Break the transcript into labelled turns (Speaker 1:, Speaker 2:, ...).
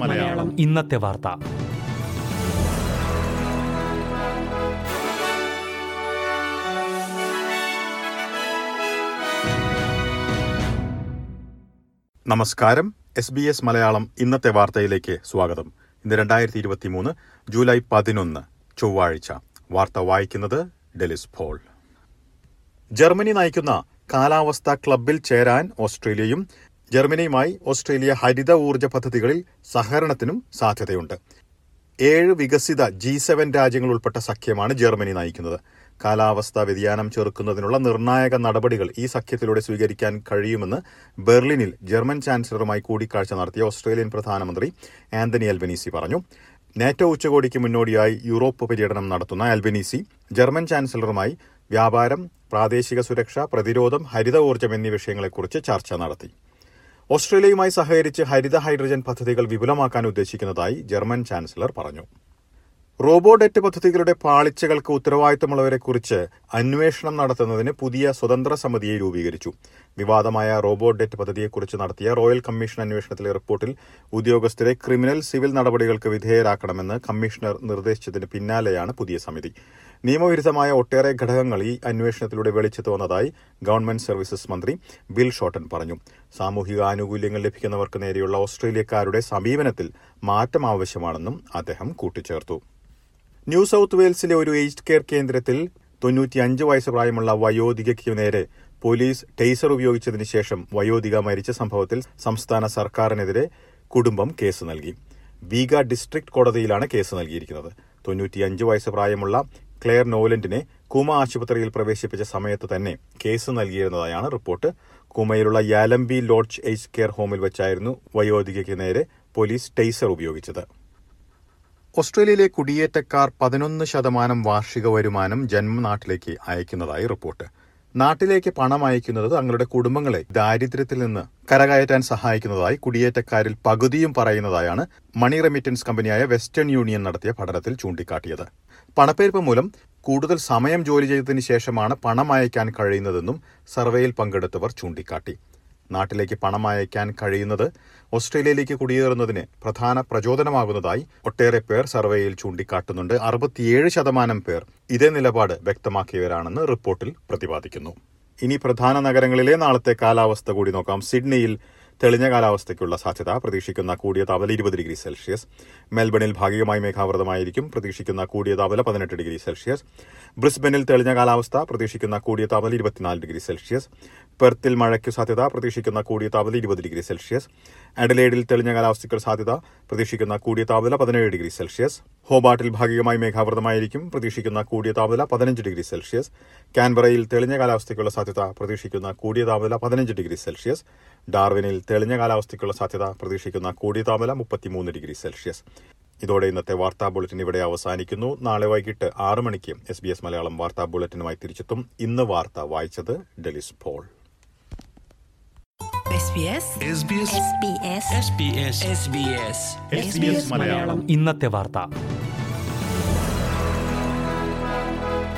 Speaker 1: മലയാളം.
Speaker 2: ഇന്നത്തെ വാർത്ത.
Speaker 3: നമസ്കാരം. എസ് ബി എസ് മലയാളം ഇന്നത്തെ വാർത്തയിലേക്ക് സ്വാഗതം. ഇന്ന് രണ്ടായിരത്തി ഇരുപത്തി മൂന്ന് ജൂലൈ പതിനൊന്ന് ചൊവ്വാഴ്ച. വാർത്ത വായിക്കുന്നത് ഡെലിസ് ഫോൾ ജർമ്മനി നയിക്കുന്ന കാലാവസ്ഥാ ക്ലബിൽ ചേരാൻ ഓസ്ട്രേലിയയും ജർമ്മനിയുമായി ഓസ്ട്രേലിയ ഹരിത ഊർജ പദ്ധതികളിൽ സഹകരണത്തിനും സാധ്യതയുണ്ട്. ഏഴ് വികസിത ജി സെവൻ രാജ്യങ്ങൾ ഉൾപ്പെട്ട സഖ്യമാണ് ജർമ്മനി നയിക്കുന്നത്. കാലാവസ്ഥാ വ്യതിയാനം ചെറുക്കുന്നതിനുള്ള നിർണായക നടപടികൾ ഈ സഖ്യത്തിലൂടെ സ്വീകരിക്കാൻ കഴിയുമെന്ന് ബെർലിനിൽ ജർമ്മൻ ചാൻസലറുമായി കൂടിക്കാഴ്ച നടത്തിയ ഓസ്ട്രേലിയൻ പ്രധാനമന്ത്രി ആന്റണി അൽബനീസി പറഞ്ഞു. നാറ്റോ ഉച്ചകോടിക്ക് മുന്നോടിയായി യൂറോപ്പ് പര്യടനം നടത്തുന്ന അൽബനീസി ജർമ്മൻ ചാൻസലറുമായി വ്യാപാരം പ്രാദേശിക സുരക്ഷ പ്രതിരോധം ഹരിത ഊർജം എന്നീ വിഷയങ്ങളെക്കുറിച്ച് ചർച്ച നടത്തി. ഓസ്ട്രേലിയയുമായി സഹകരിച്ച് ഹരിത ഹൈഡ്രജൻ പദ്ധതികൾ വിപുലമാക്കാൻ ഉദ്ദേശിക്കുന്നതായി ജർമ്മൻ ചാൻസലർ പറഞ്ഞു. റോബോഡെറ്റ് പദ്ധതികളുടെ പാളിച്ചകൾക്ക് ഉത്തരവാദിത്തമുള്ളവരെക്കുറിച്ച് അന്വേഷണം നടത്തുന്നതിന് പുതിയ സ്വതന്ത്ര സമിതിയെ രൂപീകരിച്ചു. വിവാദമായ റോബോഡെറ്റ് പദ്ധതിയെക്കുറിച്ച് നടത്തിയ റോയൽ കമ്മീഷൻ അന്വേഷണത്തിലെ റിപ്പോർട്ടിൽ ഉദ്യോഗസ്ഥരെ ക്രിമിനൽ സിവിൽ നടപടികൾക്ക് വിധേയരാക്കണമെന്ന് കമ്മീഷണർ നിർദ്ദേശിച്ചതിന് പിന്നാലെയാണ് പുതിയ സമിതി. നിയമവിരുദ്ധമായ ഒട്ടേറെ ഘടകങ്ങൾ ഈ അന്വേഷണത്തിലൂടെ വെളിച്ചത്ത് വന്നതായി ഗവൺമെന്റ് സർവീസസ് മന്ത്രി ബിൽ ഷോട്ടൻ പറഞ്ഞു. സാമൂഹിക ആനുകൂല്യങ്ങൾ ലഭിക്കുന്നവർക്ക് നേരെയുള്ള ഓസ്ട്രേലിയക്കാരുടെ സമീപനത്തിൽ മാറ്റം ആവശ്യമാണെന്നും അദ്ദേഹം കൂട്ടിച്ചേർത്തു. ന്യൂ സൌത്ത് വെയിൽസിലെ ഒരു ഏജ്ഡ് കെയർ കേന്ദ്രത്തിൽ തൊണ്ണൂറ്റിയഞ്ച് വയസ്സ് പ്രായമുള്ള വയോധികയ്ക്ക് നേരെ പോലീസ് ടേസർ ഉപയോഗിച്ചതിന് ശേഷം വയോധിക മരിച്ച സംഭവത്തിൽ സംസ്ഥാന സർക്കാരിനെതിരെ കുടുംബം കേസ് നൽകി. വീഗ ഡിസ്ട്രിക്ട് കോടതിയിലാണ് കേസ് നൽകിയിരിക്കുന്നത്. തൊണ്ണൂറ്റിയഞ്ച് വയസ്സ് പ്രായമുള്ള ക്ലെയർ നോലന്റിനെ കുമ ആശുപത്രിയിൽ പ്രവേശിപ്പിച്ച സമയത്ത് തന്നെ കേസ് നൽകിയിരുന്നതായാണ് റിപ്പോർട്ട്. കുമയിലുള്ള യാലംബി ലോഡ്ജ് ഏജ് കെയർ ഹോമിൽ വെച്ചായിരുന്നു വയോധികയ്ക്ക് നേരെ പോലീസ് ടേസർ ഉപയോഗിച്ചത്. ഓസ്ട്രേലിയയിലെ കുടിയേറ്റക്കാർ പതിനൊന്ന് ശതമാനം വാർഷിക വരുമാനം ജന്മനാട്ടിലേക്ക് അയക്കുന്നതായി റിപ്പോർട്ട്. നാട്ടിലേക്ക് പണം അയക്കുന്നത് തങ്ങളുടെ കുടുംബങ്ങളെ ദാരിദ്ര്യത്തിൽ നിന്ന് കരകയറ്റാൻ സഹായിക്കുന്നതായി കുടിയേറ്റക്കാരിൽ പകുതിയും പറയുന്നതായാണ് മണി റെമിറ്റൻസ് കമ്പനിയായ വെസ്റ്റേൺ യൂണിയൻ നടത്തിയ പഠനത്തിൽ ചൂണ്ടിക്കാട്ടിയത്. പണപ്പെരുപ്പ് മൂലം കൂടുതൽ സമയം ജോലി ചെയ്തതിനു ശേഷമാണ് പണം അയക്കാൻ കഴിയുന്നതെന്നും സർവേയിൽ പങ്കെടുത്തവർ ചൂണ്ടിക്കാട്ടി. നാട്ടിലേക്ക് പണം അയക്കാൻ കഴിയുന്നത് ഓസ്ട്രേലിയയിലേക്ക് കുടിയേറുന്നതിന് പ്രധാന പ്രചോദനമാകുന്നതായി ഒട്ടേറെ പേർ സർവേയിൽ ചൂണ്ടിക്കാട്ടുന്നുണ്ട്. അറുപത്തിയേഴ് ശതമാനം പേർ ഇതേ നിലപാട് വ്യക്തമാക്കിയവരാണെന്ന് റിപ്പോർട്ടിൽ പ്രതിപാദിക്കുന്നു. ഇനി പ്രധാന നഗരങ്ങളിലെ നാളത്തെ കാലാവസ്ഥ കൂടി നോക്കാം. സിഡ്നിയിൽ തെളിഞ്ഞ കാലാവസ്ഥയ്ക്കുള്ള സാധ്യത പ്രതീക്ഷിക്കുന്ന കൂടിയ താപനില ഇരുപത് ഡിഗ്രി സെൽഷ്യസ്. മെൽബണിൽ ഭാഗികമായി മേഘാവൃതമായിരിക്കും പ്രതീക്ഷിക്കുന്ന കൂടിയ താപനില പതിനെട്ട് ഡിഗ്രി സെൽഷ്യസ്. ബ്രിസ്ബനിൽ തെളിഞ്ഞ കാലാവസ്ഥ പ്രതീക്ഷിക്കുന്ന കൂടിയ താപനില ഇരുപത്തിനാല് ഡിഗ്രി സെൽഷ്യസ്. പെർത്തിൽ മഴയ്ക്ക് സാധ്യത പ്രതീക്ഷിക്കുന്ന കൂടിയ താപനില ഇരുപത് ഡിഗ്രി സെൽഷ്യസ്. അഡലേഡിൽ തെളിഞ്ഞ കാലാവസ്ഥയ്ക്ക് സാധ്യത പ്രതീക്ഷിക്കുന്ന കൂടിയ താപനില പതിനേഴ് ഡിഗ്രി സെൽഷ്യസ്. ഹോബാട്ടിൽ ഭാഗികമായി മേഘാവൃതമായിരിക്കും. പ്രതീക്ഷിക്കുന്ന കൂടിയ താപനില പതിനഞ്ച് ഡിഗ്രി സെൽഷ്യസ്. കാൻബറയിൽ തെളിഞ്ഞ കാലാവസ്ഥയ്ക്കുള്ള സാധ്യത പ്രതീക്ഷിക്കുന്ന കൂടിയ താപനില പതിനഞ്ച് ഡിഗ്രി സെൽഷ്യസ്. ഡാർവിനിൽ തെളിഞ്ഞ കാലാവസ്ഥയ്ക്കുള്ള സാധ്യത പ്രതീക്ഷിക്കുന്ന കൂടിയ താപനില മുപ്പത്തിമൂന്ന് ഡിഗ്രി സെൽഷ്യസ്. ഇതോടെ ഇന്നത്തെ വാർത്താ ബുള്ളറ്റിൻ ഇവിടെ അവസാനിക്കുന്നു. നാളെ വൈകിട്ട് ആറ് മണിക്ക് എസ് ബി എസ് മലയാളം വാർത്താ ബുള്ളറ്റിനുമായി തിരിച്ചെത്തും. ഇന്ന് വാർത്ത വായിച്ചത് ഡെലിസ് പോൾ.
Speaker 1: മലയാളം.
Speaker 2: ഇന്നത്തെ വാർത്ത. thank you